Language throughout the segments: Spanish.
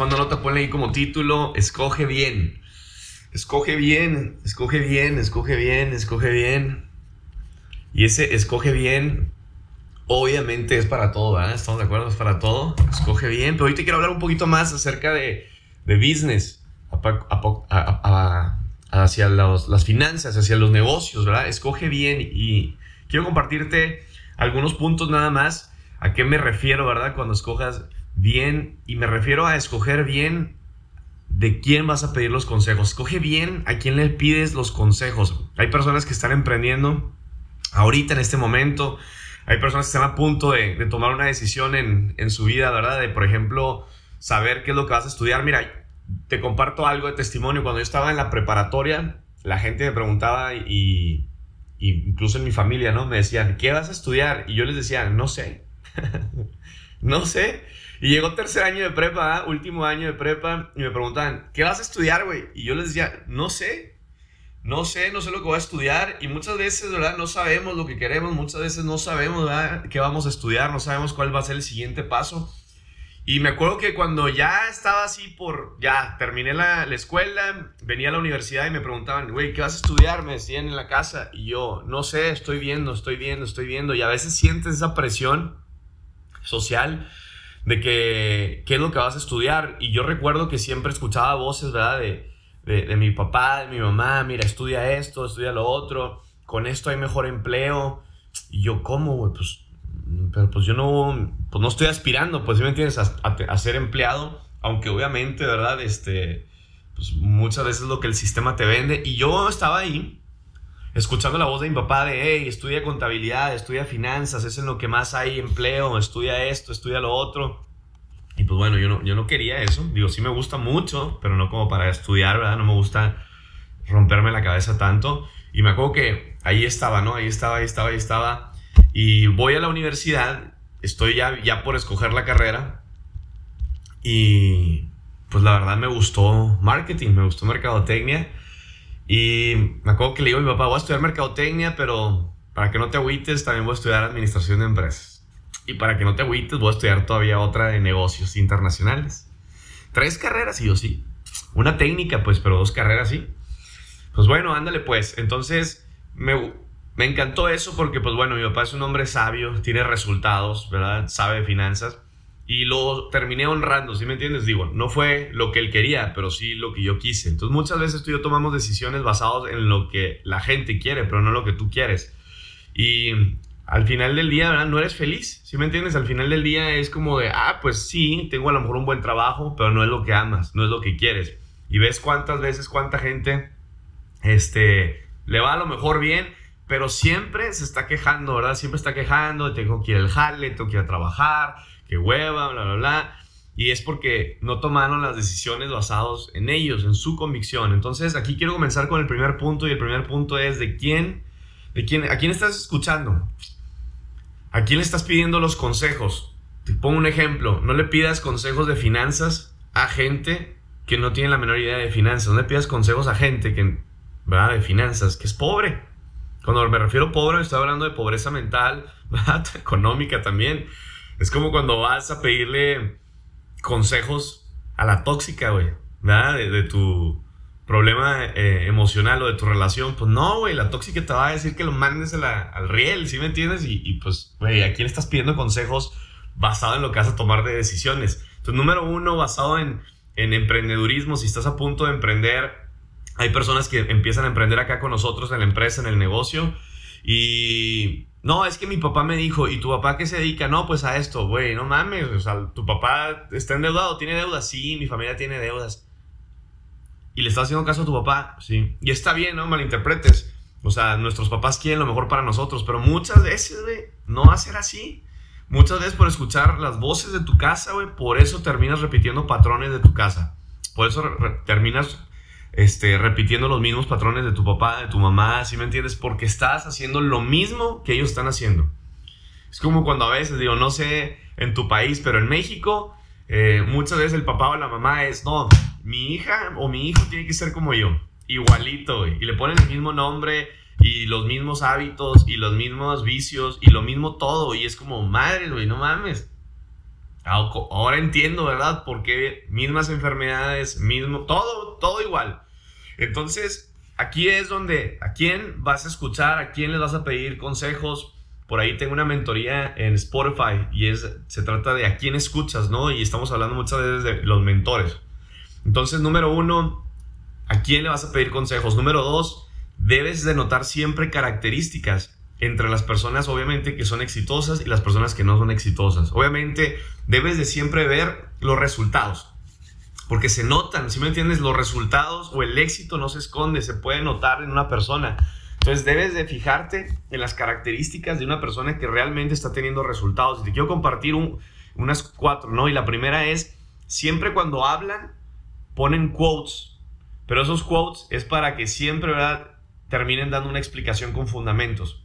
tomando nota, ponle ahí como título, escoge bien. Escoge bien, escoge bien, escoge bien, escoge bien. Y ese escoge bien, obviamente es para todo, ¿verdad? ¿Estamos de acuerdo? Es para todo. Escoge bien. Pero hoy te quiero hablar un poquito más acerca de, de business, hacia las finanzas, hacia los negocios, ¿verdad? Escoge bien y quiero compartirte algunos puntos nada más. ¿A qué me refiero, verdad? Cuando escojas bien, y me refiero a escoger bien de quién vas a pedir los consejos. Escoge bien a quién le pides los consejos. Hay personas que están emprendiendo ahorita, en este momento. Hay personas que están a punto de, tomar una decisión en, en, su vida, ¿verdad? De, por ejemplo, saber qué es lo que vas a estudiar. Mira, te comparto algo de testimonio. Cuando yo estaba en la preparatoria, la gente me preguntaba y, y incluso en mi familia, ¿no? Me decían, ¿qué vas a estudiar? Y yo les decía, no sé. no sé. Y llegó tercer año de prepa, ¿ah? último año de prepa, y me preguntaban, ¿qué vas a estudiar, güey? Y yo les decía, no sé, no sé, no sé lo que voy a estudiar. Y muchas veces, ¿verdad? No sabemos lo que queremos, muchas veces no sabemos, ¿verdad? ¿Qué vamos a estudiar? No sabemos cuál va a ser el siguiente paso. Y me acuerdo que cuando ya estaba así por, ya terminé la, la escuela, venía a la universidad y me preguntaban, güey, ¿qué vas a estudiar? Me decían en la casa. Y yo, no sé, estoy viendo, estoy viendo, estoy viendo. Y a veces sientes esa presión social de que qué es lo que vas a estudiar. Y yo recuerdo que siempre escuchaba voces, ¿verdad? De, de, mi papá, de mi mamá, mira, estudia esto, estudia lo otro, con esto hay mejor empleo. Y yo, ¿cómo, güey? Pues, pero pues yo no, pues no estoy aspirando, pues, si me entiendes? A, a, ser empleado, aunque obviamente, ¿verdad? Este, pues muchas veces lo que el sistema te vende. Y yo estaba ahí escuchando la voz de mi papá de, hey, estudia contabilidad, estudia finanzas, es en lo que más hay empleo, estudia esto, estudia lo otro. Y pues bueno, yo no, yo no quería eso. Digo, sí me gusta mucho, pero no como para estudiar, ¿verdad? No me gusta romperme la cabeza tanto. Y me acuerdo que ahí estaba, ¿no? Ahí estaba, ahí estaba, ahí estaba. Y voy a la universidad, estoy ya, ya por escoger la carrera. Y pues la verdad me gustó marketing, me gustó mercadotecnia. Y me acuerdo que le digo a mi papá, voy a estudiar mercadotecnia, pero para que no te agüites, también voy a estudiar administración de empresas. Y para que no te agüites, voy a estudiar todavía otra de negocios internacionales. Tres carreras, y yo sí. Una técnica, pues, pero dos carreras, sí. Pues bueno, ándale, pues. Entonces, me, me encantó eso porque, pues bueno, mi papá es un hombre sabio, tiene resultados, ¿verdad? Sabe de finanzas y lo terminé honrando, ¿sí me entiendes? Digo, no fue lo que él quería, pero sí lo que yo quise. Entonces muchas veces tú y yo tomamos decisiones basadas en lo que la gente quiere, pero no lo que tú quieres. Y al final del día, ¿verdad? No eres feliz, ¿sí me entiendes? Al final del día es como de, ah, pues sí, tengo a lo mejor un buen trabajo, pero no es lo que amas, no es lo que quieres. Y ves cuántas veces, cuánta gente, este, le va a lo mejor bien, pero siempre se está quejando, ¿verdad? Siempre está quejando, tengo que ir al jale, tengo que ir a trabajar, que hueva, bla, bla, bla. Y es porque no tomaron las decisiones basados en ellos, en su convicción. Entonces, aquí quiero comenzar con el primer punto y el primer punto es de quién, de quién, a quién estás escuchando. ¿A quién le estás pidiendo los consejos? Te pongo un ejemplo, no le pidas consejos de finanzas a gente que no tiene la menor idea de finanzas, no le pidas consejos a gente que, ¿verdad? De finanzas, que es pobre. Cuando me refiero a pobre, estoy hablando de pobreza mental, económica también. Es como cuando vas a pedirle consejos a la tóxica, güey, ¿verdad? De, tu problema eh, emocional o de tu relación. Pues no, güey, la tóxica te va a decir que lo mandes al riel, ¿sí me entiendes? Y, pues, güey, ¿a quién estás pidiendo consejos basado en lo que vas a tomar de decisiones? Entonces, número uno, basado en, en emprendedurismo, si estás a punto de emprender, hay personas que empiezan a emprender acá con nosotros en la empresa, en el negocio, y no, es que mi papá me dijo, ¿y tu papá qué se dedica? No, pues a esto, güey, no mames, o sea, tu papá está endeudado, tiene deudas, sí, mi familia tiene deudas. ¿Y le estás haciendo caso a tu papá? Sí. Y está bien, no malinterpretes. O sea, nuestros papás quieren lo mejor para nosotros, pero muchas veces, güey, no va a ser así. Muchas veces por escuchar las voces de tu casa, güey, por eso terminas repitiendo patrones de tu casa. Por eso terminas este, repitiendo los mismos patrones de tu papá, de tu mamá, ¿sí me entiendes? Porque estás haciendo lo mismo que ellos están haciendo. Es como cuando a veces, digo, no sé en tu país, pero en México, eh, muchas veces el papá o la mamá es, no, mi hija o mi hijo tiene que ser como yo, igualito, Y le ponen el mismo nombre y los mismos hábitos y los mismos vicios y lo mismo todo. Y es como, madre, güey, no mames. Ahora entiendo, ¿verdad? Por qué mismas enfermedades, mismo, todo, todo igual. Entonces, aquí es donde, ¿a quién vas a escuchar? ¿A quién le vas a pedir consejos? Por ahí tengo una mentoría en Spotify y es, se trata de a quién escuchas, ¿no? Y estamos hablando muchas veces de los mentores. Entonces, número uno, ¿a quién le vas a pedir consejos? Número dos, debes de notar siempre características entre las personas obviamente que son exitosas y las personas que no son exitosas. Obviamente debes de siempre ver los resultados, porque se notan, si me entiendes, los resultados o el éxito no se esconde, se puede notar en una persona. Entonces debes de fijarte en las características de una persona que realmente está teniendo resultados. Y te quiero compartir unas cuatro, ¿no? Y la primera es, siempre cuando hablan, ponen quotes, pero esos quotes es para que siempre, ¿verdad? Terminen dando una explicación con fundamentos.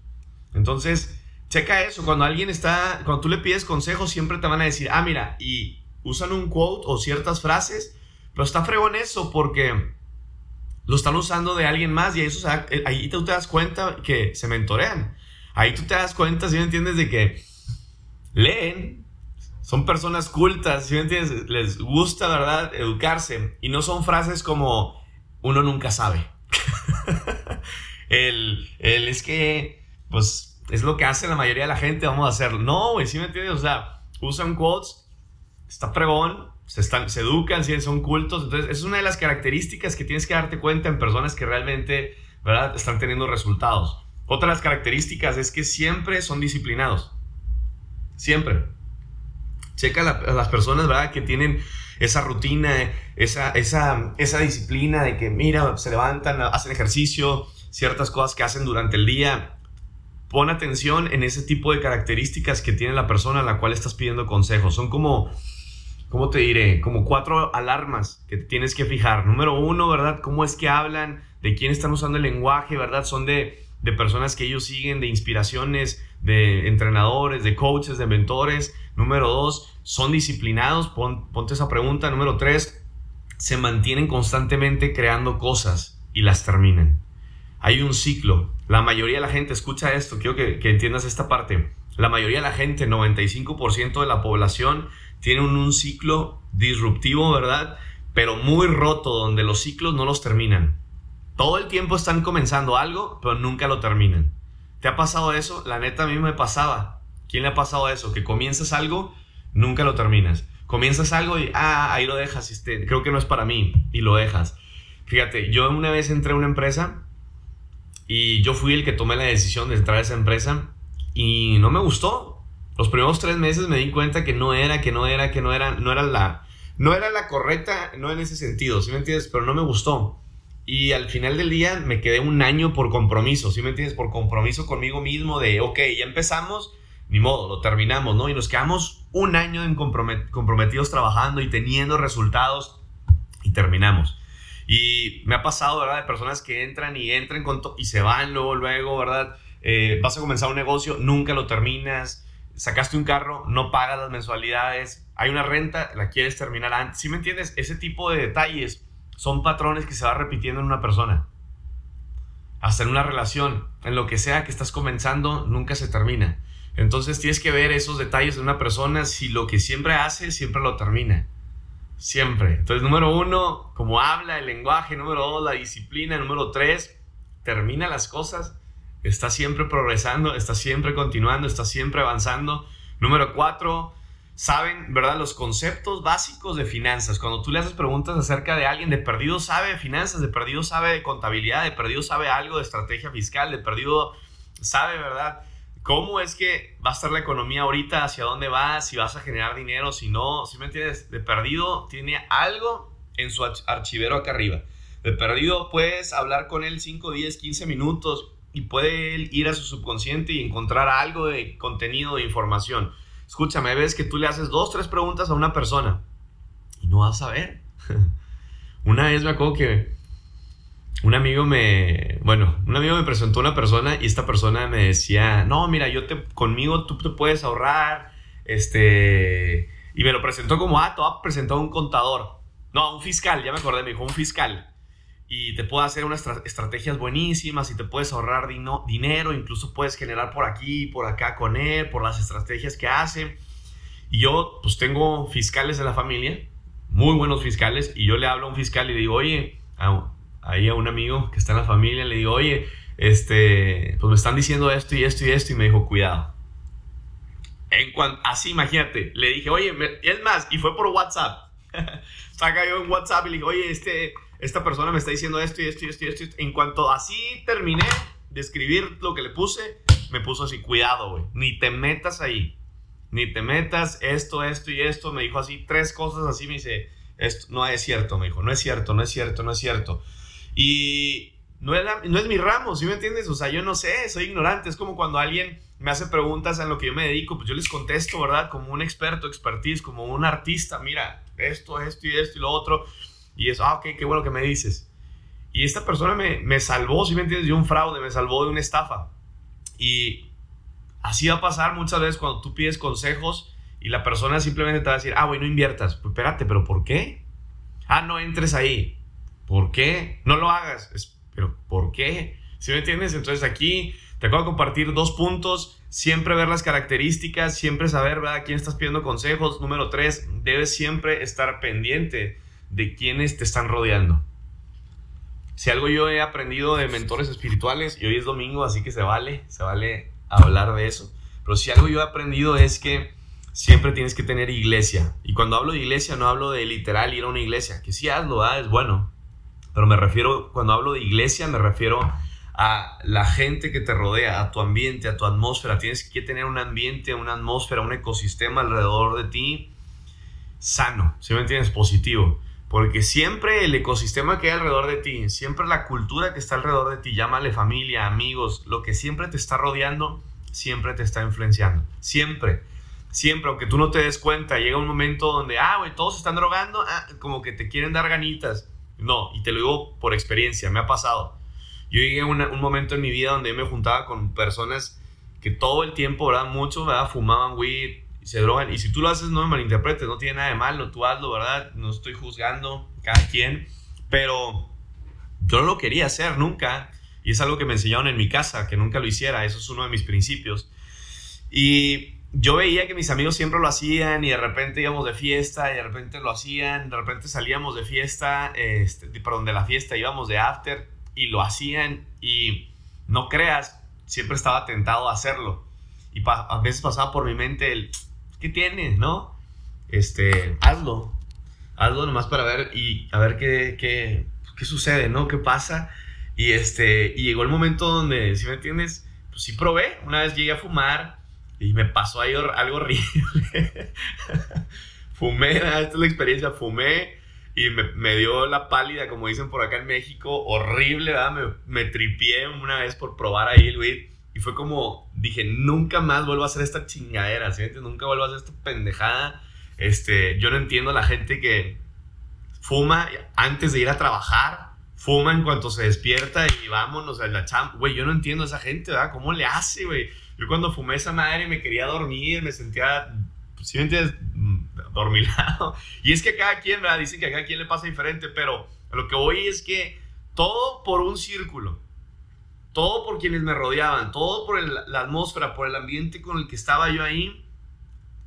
Entonces, checa eso. Cuando alguien está, cuando tú le pides consejos, siempre te van a decir, ah, mira, y usan un quote o ciertas frases, pero está fregón eso porque lo están usando de alguien más y eso, eh, ahí tú te das cuenta que se mentorean. Ahí tú te das cuenta, si me entiendes, de que leen, son personas cultas, si me entiendes, les gusta, verdad, educarse y no son frases como uno nunca sabe. el, el es que, pues, es lo que hace la mayoría de la gente, vamos a hacerlo. No, güey, si me entiendes, o sea, usan quotes, está fregón, se, están, se educan, son cultos. Entonces, es una de las características que tienes que darte cuenta en personas que realmente ¿verdad? están teniendo resultados. Otra de las características es que siempre son disciplinados. Siempre. Checa a las personas ¿verdad? que tienen esa rutina, esa, esa, esa disciplina de que, mira, se levantan, hacen ejercicio, ciertas cosas que hacen durante el día. Pon atención en ese tipo de características que tiene la persona a la cual estás pidiendo consejos. Son como ¿cómo te diré? Como cuatro alarmas que tienes que fijar. Número uno, ¿verdad? ¿Cómo es que hablan? ¿De quién están usando el lenguaje? ¿Verdad? Son de, de personas que ellos siguen, de inspiraciones, de entrenadores, de coaches, de mentores. Número dos, son disciplinados. ponte esa pregunta. Número tres, se mantienen constantemente creando cosas y las terminan. Hay un ciclo. La mayoría de la gente escucha esto. Quiero que, entiendas esta parte. La mayoría de la gente, 95% de la población, tienen un ciclo disruptivo, ¿verdad? Pero muy roto, donde los ciclos no los terminan. Todo el tiempo están comenzando algo, pero nunca lo terminan. ¿Te ha pasado eso? La neta a mí me pasaba. ¿Quién le ha pasado eso? Que comienzas algo, nunca lo terminas. Comienzas algo y, ah, ahí lo dejas, este, creo que no es para mí, y lo dejas. Fíjate, yo una vez entré a una empresa y yo fui el que tomé la decisión de entrar a esa empresa y no me gustó. Los primeros tres meses me di cuenta que no era, que no era, que no era, no era la, no era la correcta, no en ese sentido, ¿sí me entiendes? Pero no me gustó. Y al final del día me quedé un año por compromiso, ¿sí me entiendes? Por compromiso conmigo mismo de, ok, ya empezamos, ni modo, lo terminamos, ¿no? Y nos quedamos un año en comprometidos trabajando y teniendo resultados y terminamos. Y me ha pasado, ¿verdad? De personas que entran y entran con y se van luego, luego, ¿verdad? Eh, vas a comenzar un negocio, nunca lo terminas sacaste un carro, no pagas las mensualidades, hay una renta, la quieres terminar antes. ¿Sí me entiendes? Ese tipo de detalles son patrones que se va repitiendo en una persona. Hasta en una relación, en lo que sea que estás comenzando, nunca se termina. Entonces tienes que ver esos detalles de una persona si lo que siempre hace, siempre lo termina. Siempre. Entonces, número uno, como habla, el lenguaje. Número dos, la disciplina. Número tres, termina las cosas está siempre progresando, está siempre continuando, está siempre avanzando. Número cuatro, saben, ¿verdad? Los conceptos básicos de finanzas. Cuando tú le haces preguntas acerca de alguien, de perdido sabe de finanzas, de perdido sabe de contabilidad, de perdido sabe algo de estrategia fiscal, de perdido sabe, ¿verdad? ¿Cómo es que va a estar la economía ahorita? ¿Hacia dónde va? Si vas a generar dinero, si no. Si me entiendes? De perdido tiene algo en su archivero acá arriba. De perdido puedes hablar con él 5, 10, 15 minutos y puede ir a su subconsciente y encontrar algo de contenido, de información. Escúchame, ves que tú le haces dos, tres preguntas a una persona y no vas a ver. una vez me acuerdo que un amigo me, bueno, un amigo me presentó una persona y esta persona me decía, no, mira, yo te, conmigo tú te puedes ahorrar, este, y me lo presentó como, ah, te va a presentar un contador. No, un fiscal, ya me acordé, me dijo, un fiscal y te puede hacer unas estrategias buenísimas y te puedes ahorrar dinero, incluso puedes generar por aquí, por acá con él, por las estrategias que hace. Y yo, pues tengo fiscales en la familia, muy buenos fiscales, y yo le hablo a un fiscal y le digo, oye, ahí a un amigo que está en la familia, le digo, oye, este, pues me están diciendo esto y esto y esto, y me dijo, cuidado. En cuanto, así, imagínate, le dije, oye, es más, y fue por WhatsApp. Saca yo en WhatsApp y le dije, oye, este, esta persona me está diciendo esto y esto y esto y esto. En cuanto así terminé de escribir lo que le puse, me puso así, cuidado, güey, ni te metas ahí, ni te metas esto, esto y esto. Me dijo así tres cosas así, me dice, esto no es cierto, me dijo, no es cierto, no es cierto, no es cierto. Y no es, no es mi ramo, ¿sí me entiendes? O sea, yo no sé, soy ignorante. Es como cuando alguien me hace preguntas en lo que yo me dedico, pues yo les contesto, ¿verdad? Como un experto, expertise, como un artista, mira, esto, esto y esto y lo otro. Y es, ah, ok, qué bueno que me dices. Y esta persona me, me salvó, ¿sí me entiendes? De un fraude, me salvó de una estafa. Y así va a pasar muchas veces cuando tú pides consejos y la persona simplemente te va a decir, ah, güey, no inviertas. Pues espérate, ¿pero por qué? Ah, no entres ahí. ¿Por qué? No lo hagas. ¿Pero por qué? ¿Sí me entiendes? Entonces aquí te acabo de compartir dos puntos. Siempre ver las características, siempre saber ¿verdad? a quién estás pidiendo consejos. Número tres, debes siempre estar pendiente de quienes te están rodeando. Si algo yo he aprendido de mentores espirituales, y hoy es domingo, así que se vale, se vale hablar de eso. Pero si algo yo he aprendido es que siempre tienes que tener iglesia. Y cuando hablo de iglesia no hablo de literal ir a una iglesia, que sí hazlo, ¿ah? es bueno. Pero me refiero, cuando hablo de iglesia, me refiero a la gente que te rodea, a tu ambiente, a tu atmósfera. Tienes que tener un ambiente, una atmósfera, un ecosistema alrededor de ti sano, si me entiendes? Positivo. Porque siempre el ecosistema que hay alrededor de ti, siempre la cultura que está alrededor de ti, llámale familia, amigos, lo que siempre te está rodeando, siempre te está influenciando. Siempre. Siempre, aunque tú no te des cuenta, llega un momento donde, ah, güey, todos están drogando, ah, como que te quieren dar ganitas. No, y te lo digo por experiencia, me ha pasado. Yo llegué a un momento en mi vida donde me juntaba con personas que todo el tiempo, ¿verdad? Mucho, ¿verdad? Fumaban weed, se drogan. Y si tú lo haces, no me malinterpretes, no tiene nada de malo, tú hazlo, ¿verdad? No estoy juzgando cada quien, pero yo no lo quería hacer nunca. Y es algo que me enseñaron en mi casa, que nunca lo hiciera. Eso es uno de mis principios. Y yo veía que mis amigos siempre lo hacían y de repente íbamos de fiesta y de repente lo hacían, de repente salíamos de fiesta, este, perdón, de la fiesta íbamos de after y lo hacían y no creas, siempre estaba tentado a hacerlo. Y a veces pasaba por mi mente el, ¿qué tienes, no? Este, hazlo. Hazlo nomás para ver y a ver qué, qué, qué sucede, ¿no? ¿Qué pasa? Y, este, y llegó el momento donde, si me entiendes, pues sí probé. Una vez llegué a fumar y me pasó ahí algo horrible. fumé, esta es la experiencia, fumé y me, me, dio la pálida, como dicen por acá en México, horrible, ¿verdad? Me, me tripié una vez por probar ahí el weed y fue como, dije, nunca más vuelvo a hacer esta chingadera, ¿sí? Nunca vuelvo a hacer esta pendejada. Este, yo no entiendo a la gente que fuma antes de ir a trabajar, fuma en cuanto se despierta y vámonos a la champ. Güey, yo no entiendo a esa gente, ¿verdad? ¿Cómo le hace, güey? Yo cuando fumé esa madre me quería dormir, me sentía, pues, dormilado. Y es que a cada quien, ¿verdad? Dicen que a cada quien le pasa diferente, pero lo que voy es que todo por un círculo todo por quienes me rodeaban, todo por la atmósfera, por el ambiente con el que estaba yo ahí,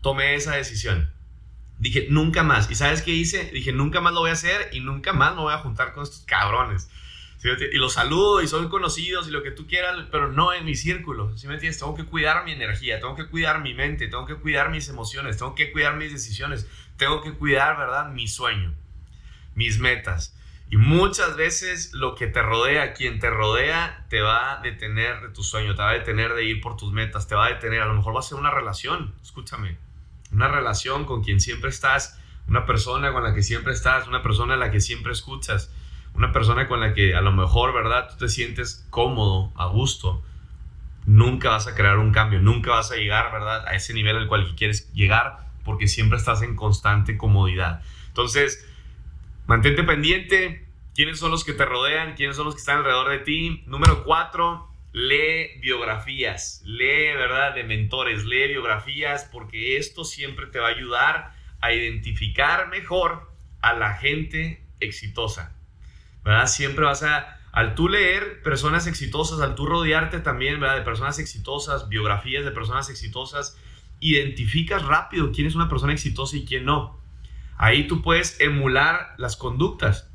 tomé esa decisión. Dije, nunca más. ¿Y sabes qué hice? Dije, nunca más lo voy a hacer y nunca más me voy a juntar con estos cabrones. Y los saludo y son conocidos y lo que tú quieras, pero no en mi círculo. ¿Sí me entiendes? Tengo que cuidar mi energía, tengo que cuidar mi mente, tengo que cuidar mis emociones, tengo que cuidar mis decisiones, tengo que cuidar, ¿verdad? Mi sueño, mis metas. Y muchas veces lo que te rodea, quien te rodea, te va a detener de tu sueño, te va a detener de ir por tus metas, te va a detener. A lo mejor va a ser una relación, escúchame, una relación con quien siempre estás, una persona con la que siempre estás, una persona a la que siempre escuchas, una persona con la que a lo mejor, ¿verdad? Tú te sientes cómodo, a gusto. Nunca vas a crear un cambio, nunca vas a llegar, ¿verdad? A ese nivel al cual quieres llegar porque siempre estás en constante comodidad. Entonces, Mantente pendiente. ¿Quiénes son los que te rodean? ¿Quiénes son los que están alrededor de ti? Número cuatro, lee biografías. Lee, ¿verdad? De mentores. Lee biografías porque esto siempre te va a ayudar a identificar mejor a la gente exitosa. ¿Verdad? Siempre vas a, al tú leer personas exitosas, al tú rodearte también, ¿verdad? De personas exitosas, biografías de personas exitosas, identificas rápido quién es una persona exitosa y quién no. Ahí tú puedes emular las conductas.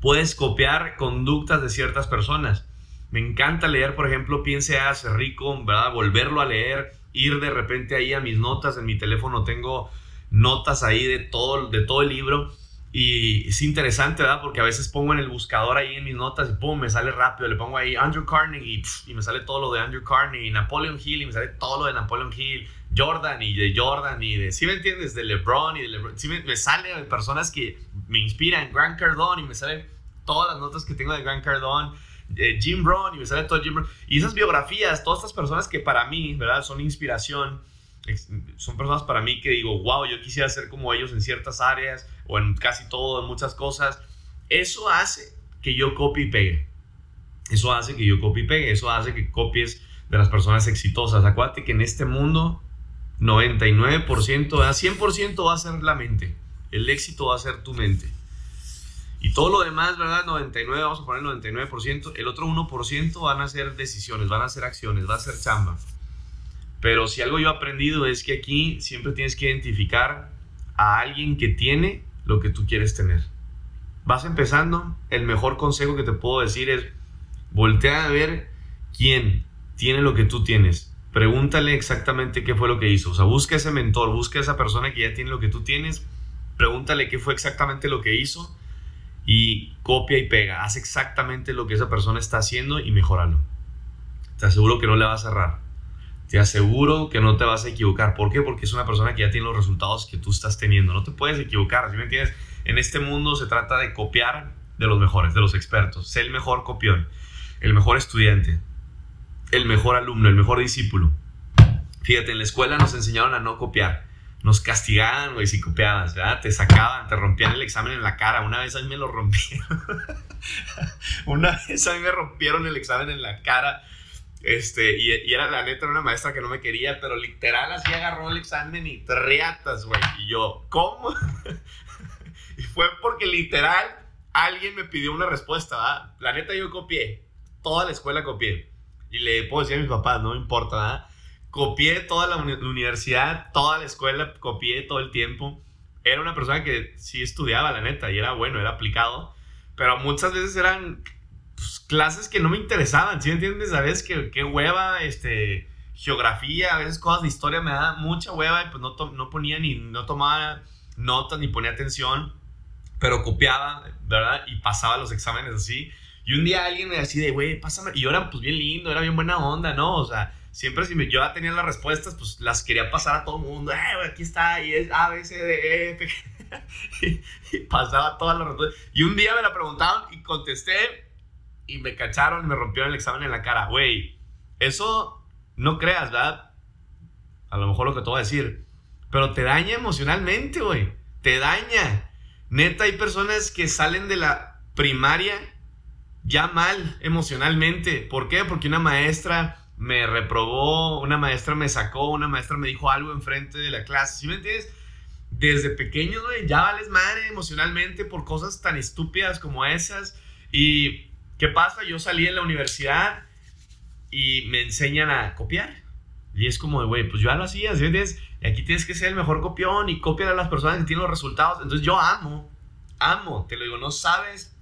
Puedes copiar conductas de ciertas personas. Me encanta leer, por ejemplo, Piense hace rico, ¿verdad? Volverlo a leer, ir de repente ahí a mis notas. En mi teléfono tengo notas ahí de todo, de todo el libro y es interesante, ¿verdad? Porque a veces pongo en el buscador ahí en mis notas y pum, me sale rápido. Le pongo ahí Andrew Carnegie y, me sale todo lo de Andrew Carnegie, Napoleon Hill y me sale todo lo de Napoleon Hill, Jordan y de Jordan y de, ¿sí me entiendes? De LeBron y de LeBron. Sí me, sale de personas que me inspiran, Grant Cardone y me salen todas las notas que tengo de Grant Cardone. Eh, Jim Brown y me sale todo Jim Brown. Y esas biografías, todas estas personas que para mí, ¿verdad? Son inspiración son personas para mí que digo, wow, yo quisiera ser como ellos en ciertas áreas o en casi todo, en muchas cosas. Eso hace que yo copie y pegue. Eso hace que yo copie y pegue. Eso hace que copies de las personas exitosas. Acuérdate que en este mundo 99%, 100% va a ser la mente. El éxito va a ser tu mente. Y todo lo demás, ¿verdad? 99, vamos a poner 99%. El otro 1% van a ser decisiones, van a ser acciones, va a ser chamba. Pero si algo yo he aprendido es que aquí siempre tienes que identificar a alguien que tiene lo que tú quieres tener. Vas empezando, el mejor consejo que te puedo decir es voltea a ver quién tiene lo que tú tienes. Pregúntale exactamente qué fue lo que hizo. O sea, busca ese mentor, busca esa persona que ya tiene lo que tú tienes, pregúntale qué fue exactamente lo que hizo y copia y pega. Haz exactamente lo que esa persona está haciendo y mejoralo. Te aseguro que no le va a cerrar te aseguro que no te vas a equivocar. ¿Por qué? Porque es una persona que ya tiene los resultados que tú estás teniendo. No te puedes equivocar, ¿sí me entiendes? En este mundo se trata de copiar de los mejores, de los expertos. Sé el mejor copión, el mejor estudiante, el mejor alumno, el mejor discípulo. Fíjate, en la escuela nos enseñaron a no copiar. Nos castigaban, güey, si copiabas, ¿verdad? Te sacaban, te rompían el examen en la cara. Una vez a mí me lo rompieron. Una vez a mí me rompieron el examen en la cara este, y, era la neta, era una maestra que no me quería, pero literal así agarró el examen y triatas, güey. Y yo, ¿cómo? y fue porque literal alguien me pidió una respuesta, ¿verdad? La neta yo copié, toda la escuela copié. Y le puedo decir a mis papás, no me importa, ¿verdad? Copié toda la universidad, toda la escuela, copié todo el tiempo. Era una persona que sí estudiaba, la neta, y era bueno, era aplicado. Pero muchas veces eran pues, clases que no me interesaban, ¿sí entiendes? A veces que, qué hueva, este, geografía, a veces cosas de historia me da mucha hueva y pues no, no ponía ni, no tomaba notas ni ponía atención, pero copiaba, ¿verdad? Y pasaba los exámenes así. Y un día alguien me decía, güey, pásame. Y yo era pues bien lindo, era bien buena onda, ¿no? O sea, siempre si me, yo tenía las respuestas, pues las quería pasar a todo el mundo. Eh, aquí está, y es A, B, C, D, E, F. y, pasaba todas las respuestas. Y un día me la preguntaban y contesté y me cacharon y me rompieron el examen en la cara. Güey, eso no creas, ¿verdad? A lo mejor lo que te voy a decir. Pero te daña emocionalmente, güey. Te daña. Neta, hay personas que salen de la primaria ya mal emocionalmente. ¿Por qué? Porque una maestra me reprobó, una maestra me sacó, una maestra me dijo algo enfrente de la clase. ¿Sí me entiendes? Desde pequeño, güey, ya vales madre emocionalmente por cosas tan estúpidas como esas. Y ¿Qué pasa? Yo salí en la universidad y me enseñan a copiar. Y es como, güey, pues yo ya lo hacía, ¿sí entiendes? Y aquí tienes que ser el mejor copión y copiar a las personas que tienen los resultados. Entonces yo amo, amo, te lo digo, no sabes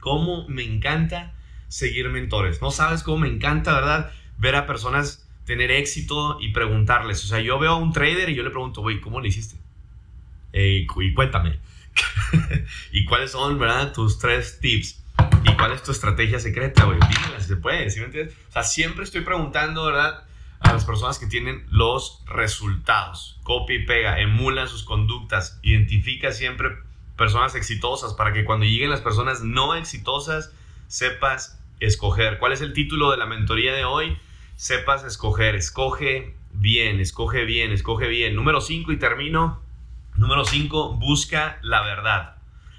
cómo me encanta seguir mentores. No sabes cómo me encanta, ¿verdad? Ver a personas tener éxito y preguntarles. O sea, yo veo a un trader y yo le pregunto, güey, ¿cómo le hiciste? Eh, y cuéntame. ¿Y cuáles son, verdad, tus tres tips? ¿Y cuál es tu estrategia secreta, güey? Si se puede. O sea, siempre estoy preguntando, ¿verdad? A las personas que tienen los resultados. Copia y pega, emula sus conductas, identifica siempre personas exitosas para que cuando lleguen las personas no exitosas sepas escoger. ¿Cuál es el título de la mentoría de hoy? Sepas escoger, escoge bien, escoge bien, escoge bien. Número 5 y termino. Número 5, busca la verdad.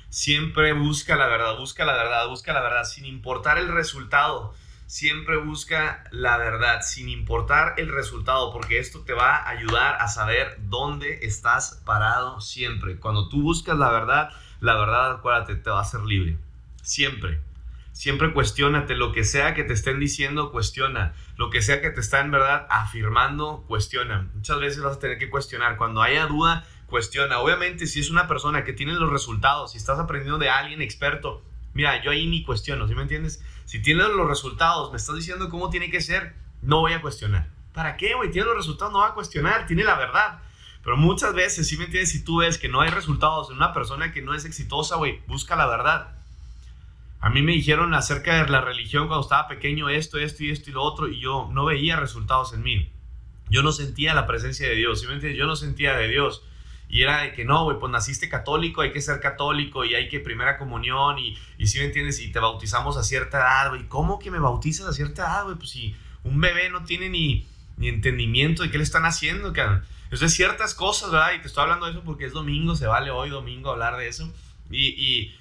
Siempre busca la verdad, busca la verdad, busca la verdad, sin importar el resultado. Siempre busca la verdad, sin importar el resultado, porque esto te va a ayudar a saber dónde estás parado siempre. Cuando tú buscas la verdad, la verdad, acuérdate, te va a hacer libre. Siempre. siempre cuestionate. Lo que sea que te estén diciendo, cuestiona. Lo que sea que te están, verdad, afirmando, cuestiona. Muchas veces vas a tener que cuestionar. Cuando haya duda, cuestiona. Obviamente, si es una persona que tiene los resultados, si estás aprendiendo de alguien experto, mira, yo ahí ni cuestiono, ¿sí me entiendes? Si tienes los resultados, me estás diciendo cómo tiene que ser, no voy a cuestionar. ¿Para qué, güey? Tiene los resultados, no va a cuestionar, tiene la verdad. Pero muchas veces, ¿sí me entiendes? Si tú ves que no hay resultados en una persona que no es exitosa, güey, busca la verdad. A mí me dijeron acerca de la religión cuando estaba pequeño esto, esto y esto y lo otro, y yo no veía resultados en mí. Yo no sentía la presencia de Dios, ¿sí me entiendes? Yo no sentía de Dios. Y era de que no, güey, pues naciste católico, hay que ser católico y hay que primera comunión y, y si me entiendes, y te bautizamos a cierta edad, güey. ¿Cómo que me bautizas a cierta edad, güey? Pues si un bebé no tiene ni, ni entendimiento de qué le están haciendo, cabrón. Entonces, ciertas cosas, ¿verdad? Y te estoy hablando de eso porque es domingo, se vale hoy domingo hablar de eso. Y, y,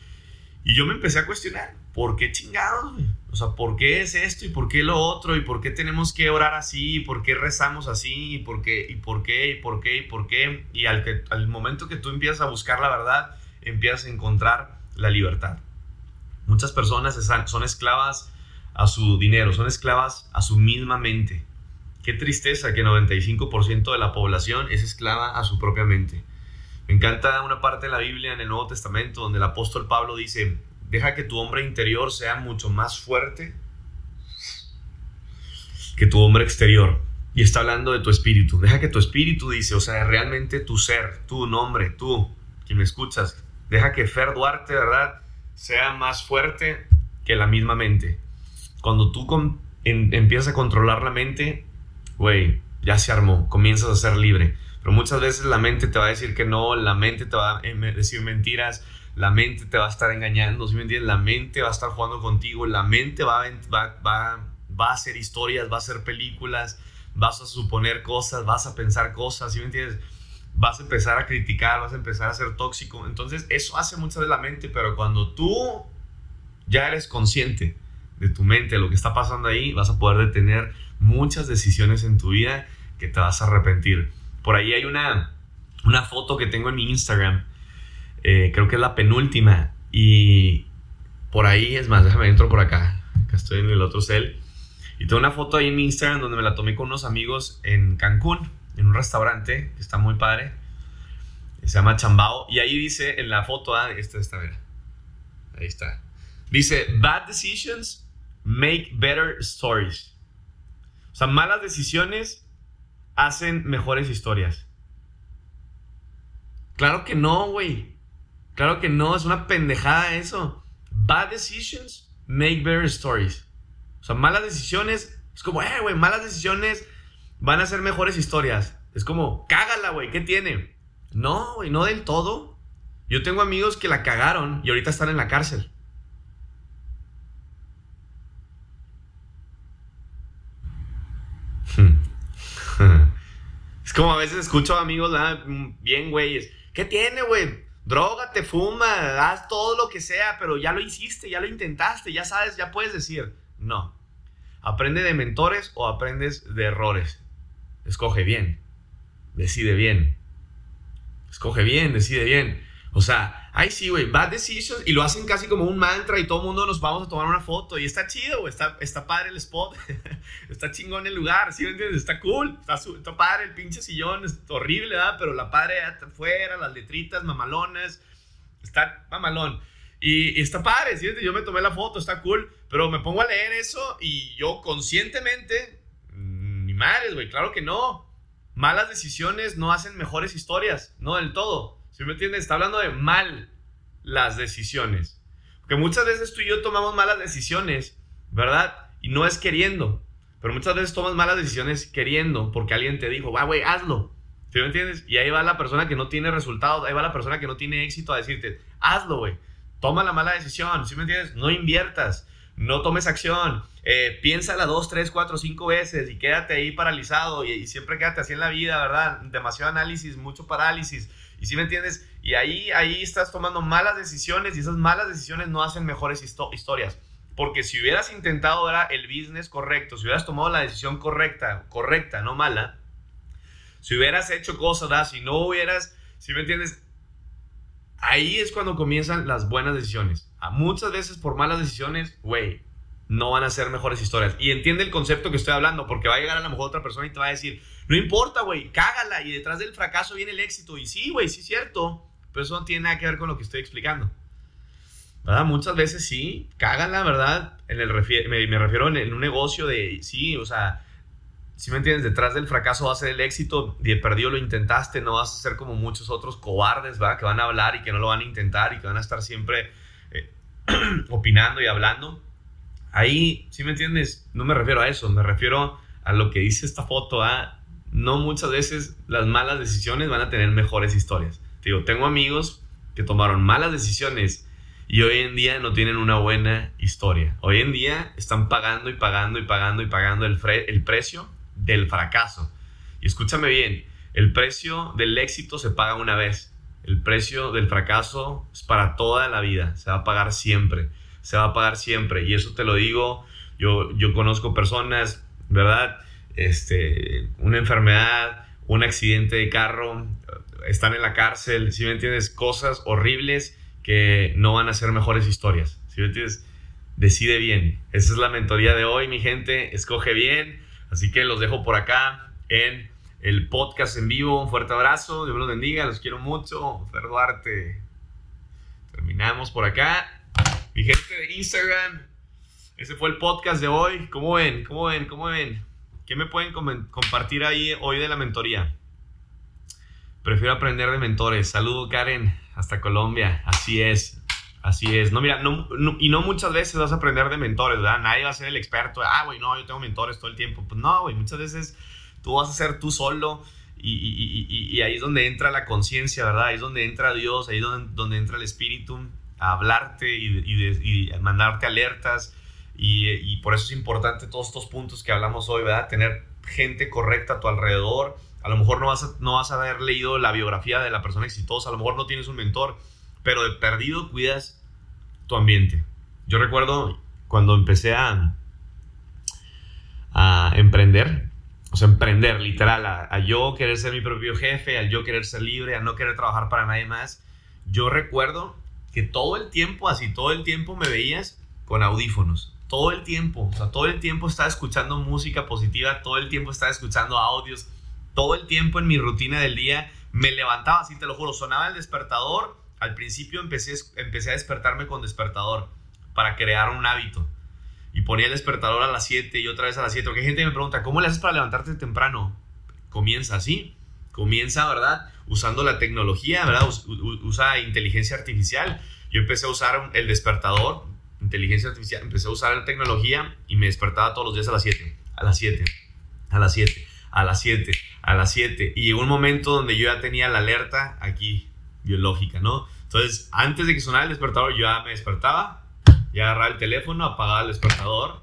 y yo me empecé a cuestionar, ¿por qué chingados? O sea, ¿por qué es esto y por qué lo otro? ¿Y por qué tenemos que orar así? ¿Y por qué rezamos así? ¿Y por qué? ¿Y por qué? ¿Y por qué? ¿Y por qué? Y al, que, al momento que tú empiezas a buscar la verdad, empiezas a encontrar la libertad. Muchas personas son esclavas a su dinero, son esclavas a su misma mente. Qué tristeza que 95% de la población es esclava a su propia mente. Me encanta una parte de la Biblia en el Nuevo Testamento donde el apóstol Pablo dice, deja que tu hombre interior sea mucho más fuerte que tu hombre exterior. Y está hablando de tu espíritu. Deja que tu espíritu dice, o sea, realmente tu ser, tu nombre, tú, quien me escuchas, deja que Fer Duarte, ¿verdad? Sea más fuerte que la misma mente. Cuando tú empiezas a controlar la mente, güey, ya se armó, comienzas a ser libre. Pero muchas veces la mente te va a decir que no, la mente te va a decir mentiras, la mente te va a estar engañando, ¿sí me entiendes? La mente va a estar jugando contigo, la mente va va, va, va a hacer historias, va a hacer películas, vas a suponer cosas, vas a pensar cosas, ¿sí me entiendes? Vas a empezar a criticar, vas a empezar a ser tóxico. Entonces, eso hace mucho de la mente, pero cuando tú ya eres consciente de tu mente, de lo que está pasando ahí, vas a poder detener muchas decisiones en tu vida que te vas a arrepentir. Por ahí hay una, una foto que tengo en mi Instagram, eh, creo que es la penúltima, y por ahí, es más, déjame entro por acá, acá estoy en el otro cel, y tengo una foto ahí en mi Instagram donde me la tomé con unos amigos en Cancún, en un restaurante que está muy padre, se llama Chambao, y ahí dice en la foto, ah, esta está, ver, ahí está, dice, bad decisions make better stories. O sea, malas decisiones hacen mejores historias. Claro que no, güey. Claro que no, es una pendejada eso. Bad decisions make better stories. O sea, malas decisiones, es como, eh, güey, malas decisiones van a ser mejores historias. Es como, cágala, güey, ¿qué tiene? No, güey, no del todo. Yo tengo amigos que la cagaron y ahorita están en la cárcel. es como a veces escucho amigos bien güeyes. ¿Qué tiene, güey? Drógate, fuma, haz todo lo que sea, pero ya lo hiciste, ya lo intentaste, ya sabes, ya puedes decir. No. Aprende de mentores o aprendes de errores. Escoge bien. Decide bien. Escoge bien, decide bien. O sea, ay sí, güey, bad decisions y lo hacen casi como un mantra y todo el mundo nos vamos a tomar una foto y está chido, güey, está, está padre el spot, está chingón el lugar, ¿sí me entiendes? Está cool, está, está padre el pinche sillón, es horrible, ¿verdad? Pero la padre afuera, las letritas mamalones, está mamalón. Y, está padre, ¿sí? Yo me tomé la foto, está cool, pero me pongo a leer eso y yo conscientemente, mm, ni madres, güey, claro que no. Malas decisiones no hacen mejores historias, no del todo. ¿Sí me entiendes? Está hablando de mal las decisiones. Porque muchas veces tú y yo tomamos malas decisiones, ¿verdad? Y no es queriendo. Pero muchas veces tomas malas decisiones queriendo porque alguien te dijo, va, güey, hazlo. ¿Sí me entiendes? Y ahí va la persona que no tiene resultados, ahí va la persona que no tiene éxito a decirte, hazlo, güey. Toma la mala decisión, ¿sí me entiendes? No inviertas, no tomes acción, eh, piénsala dos, tres, cuatro, cinco veces y quédate ahí paralizado y, y siempre quédate así en la vida, ¿verdad? Demasiado análisis, mucho parálisis y si me entiendes, y ahí, ahí estás tomando malas decisiones y esas malas decisiones no hacen mejores historias. Porque si hubieras intentado era el business correcto, si hubieras tomado la decisión correcta, correcta, no mala, si hubieras hecho cosas, si no hubieras, si me entiendes, ahí es cuando comienzan las buenas decisiones. A muchas veces por malas decisiones, güey, no van a ser mejores historias. Y entiende el concepto que estoy hablando, porque va a llegar a lo mejor otra persona y te va a decir, no importa, güey, cágala y detrás del fracaso viene el éxito. Y sí, güey, sí es cierto, pero eso no tiene nada que ver con lo que estoy explicando. ¿Verdad? Muchas veces sí, cágala, ¿verdad? En el me, me, refiero en, un negocio de, sí, o sea, si me entiendes, detrás del fracaso va a ser el éxito de perdido lo intentaste, no vas a ser como muchos otros cobardes, ¿verdad? Que van a hablar y que no lo van a intentar y que van a estar siempre eh, opinando y hablando. Ahí, si me entiendes, no me refiero a eso, me refiero a lo que dice esta foto, ¿ah? No muchas veces las malas decisiones van a tener mejores historias. digo, tengo amigos que tomaron malas decisiones y hoy en día no tienen una buena historia. Hoy en día están pagando y pagando y pagando y pagando el, el precio del fracaso. Y escúchame bien, el precio del éxito se paga una vez. El precio del fracaso es para toda la vida, se va a pagar siempre, se va a pagar siempre. Y eso te lo digo, yo, yo conozco personas, ¿verdad? Este, una enfermedad, un accidente de carro, están en la cárcel, si me entiendes, cosas horribles que no van a ser mejores historias, si me entiendes, decide bien. Esa es la mentoría de hoy, mi gente, escoge bien Así que los dejo por acá en el podcast en vivo. Un fuerte abrazo, Dios los bendiga, los quiero mucho. Fer Duarte. Terminamos por acá. Mi gente de Instagram, ese fue el podcast de hoy. ¿Cómo ven? ¿Cómo ven? ¿Cómo ven? ¿Qué me pueden compartir ahí hoy de la mentoría? Prefiero aprender de mentores. Saludo Karen, hasta Colombia. Así es. Así es. No, mira, y no muchas veces vas a aprender de mentores, ¿verdad? Nadie va a ser el experto. Ah, güey, no, yo tengo mentores todo el tiempo. Pues no, güey, muchas veces tú vas a ser tú solo y, ahí es donde entra la conciencia, ¿verdad? Ahí es donde entra Dios, ahí es donde, entra el Espíritu a hablarte y, a mandarte alertas. Y, por eso es importante todos estos puntos que hablamos hoy, ¿verdad? Tener gente correcta a tu alrededor. A lo mejor no vas a, no vas a haber leído la biografía de la persona exitosa, a lo mejor no tienes un mentor pero de perdido cuidas tu ambiente. Yo recuerdo cuando empecé a, a emprender, o sea, emprender literal, a, yo querer ser mi propio jefe, al yo querer ser libre, a no querer trabajar para nadie más. Yo recuerdo que todo el tiempo, así todo el tiempo me veías con audífonos. Todo el tiempo, o sea, todo el tiempo estaba escuchando música positiva, todo el tiempo estaba escuchando audios, todo el tiempo en mi rutina del día me levantaba, así te lo juro, sonaba el despertador al principio empecé, empecé a despertarme con despertador para crear un hábito. Y ponía el despertador a las 7 y otra vez a las 7. Porque gente me pregunta, ¿cómo le haces para levantarte temprano? Comienza así. Comienza, ¿verdad? Usando la tecnología, ¿verdad? Usa inteligencia artificial. Yo empecé a usar el despertador, inteligencia artificial, empecé a usar la tecnología y me despertaba todos los días a las 7. A las 7. A las 7. A las 7. A las 7. Y llegó un momento donde yo ya tenía la alerta aquí biológica, ¿no? Entonces, antes de que sonara el despertador, yo ya me despertaba, ya agarraba el teléfono, apagaba el despertador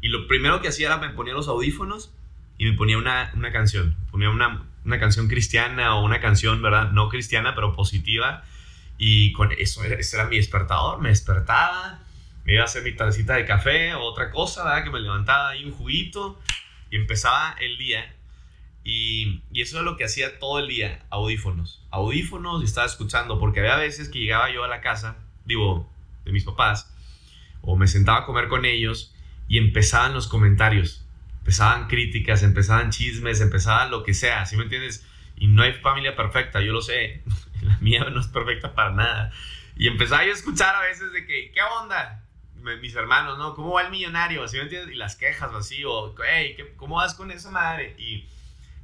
y lo primero que hacía era me ponía los audífonos y me ponía una, una canción, ponía una, una, canción cristiana o una canción, ¿verdad? No cristiana, pero positiva. Y con eso, ese era mi despertador, me despertaba, me iba a hacer mi tacita de café o otra cosa, ¿verdad? Que me levantaba ahí un juguito y empezaba el día y, eso es lo que hacía todo el día, audífonos. Audífonos y estaba escuchando, porque había veces que llegaba yo a la casa, digo, de mis papás, o me sentaba a comer con ellos y empezaban los comentarios, empezaban críticas, empezaban chismes, empezaban lo que sea, ¿sí me entiendes? Y no hay familia perfecta, yo lo sé, la mía no es perfecta para nada. Y empezaba yo a escuchar a veces de que, ¿qué onda? Mis hermanos, ¿no? ¿Cómo va el millonario? ¿Sí me entiendes? Y las quejas así, o, hey, ¿cómo vas con esa madre? Y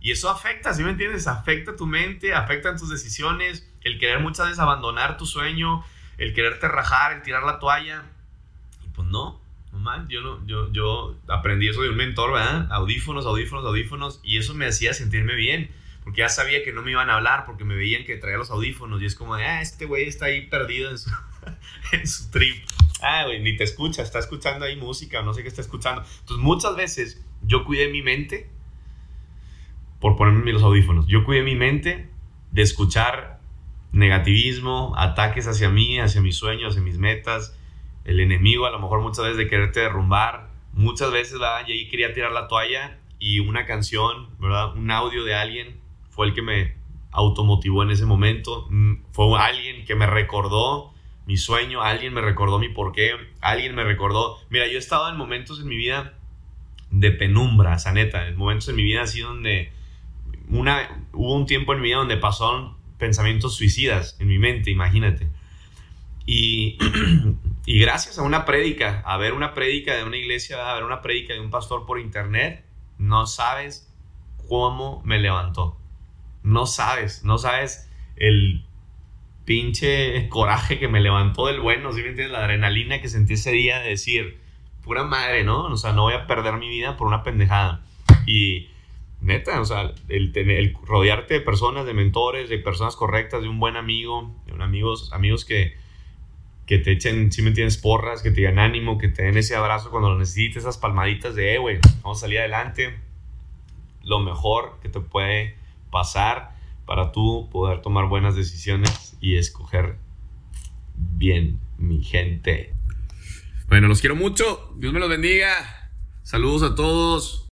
y eso afecta, ¿sí me entiendes? Afecta tu mente, afectan tus decisiones, el querer muchas veces abandonar tu sueño, el quererte rajar, el tirar la toalla. Y pues no, no man, yo, no, yo, yo aprendí eso de un mentor, ¿verdad? Audífonos, audífonos, audífonos. Y eso me hacía sentirme bien, porque ya sabía que no me iban a hablar, porque me veían que traía los audífonos. Y es como de, ah, este güey está ahí perdido en su, en su trip. Ah, güey, ni te escucha, está escuchando ahí música no sé qué está escuchando. Entonces muchas veces yo cuidé mi mente por ponerme los audífonos. Yo cuidé mi mente de escuchar negativismo, ataques hacia mí, hacia mis sueños, hacia mis metas, el enemigo a lo mejor muchas veces de quererte derrumbar, muchas veces, ¿verdad? Y ahí quería tirar la toalla y una canción, ¿verdad? Un audio de alguien fue el que me automotivó en ese momento. Mm, fue alguien que me recordó mi sueño, alguien me recordó mi porqué, alguien me recordó. Mira, yo he estado en momentos en mi vida de penumbra, esa neta, en momentos en mi vida así donde una, hubo un tiempo en mi vida donde pasaron pensamientos suicidas en mi mente, imagínate. Y, y gracias a una prédica, a ver una prédica de una iglesia, a ver una prédica de un pastor por internet, no sabes cómo me levantó. No sabes, no sabes el pinche coraje que me levantó del bueno, ¿sí me entiendes? La adrenalina que sentí ese día de decir, pura madre, ¿no? O sea, no voy a perder mi vida por una pendejada. Y neta, o sea, el, el rodearte de personas, de mentores, de personas correctas, de un buen amigo, de un amigos, amigos que, que te echen, si me entiendes, porras, que te digan ánimo, que te den ese abrazo cuando lo necesites, esas palmaditas de, eh, güey, vamos a salir adelante. Lo mejor que te puede pasar para tú poder tomar buenas decisiones y escoger bien, mi gente. Bueno, los quiero mucho. Dios me los bendiga. Saludos a todos.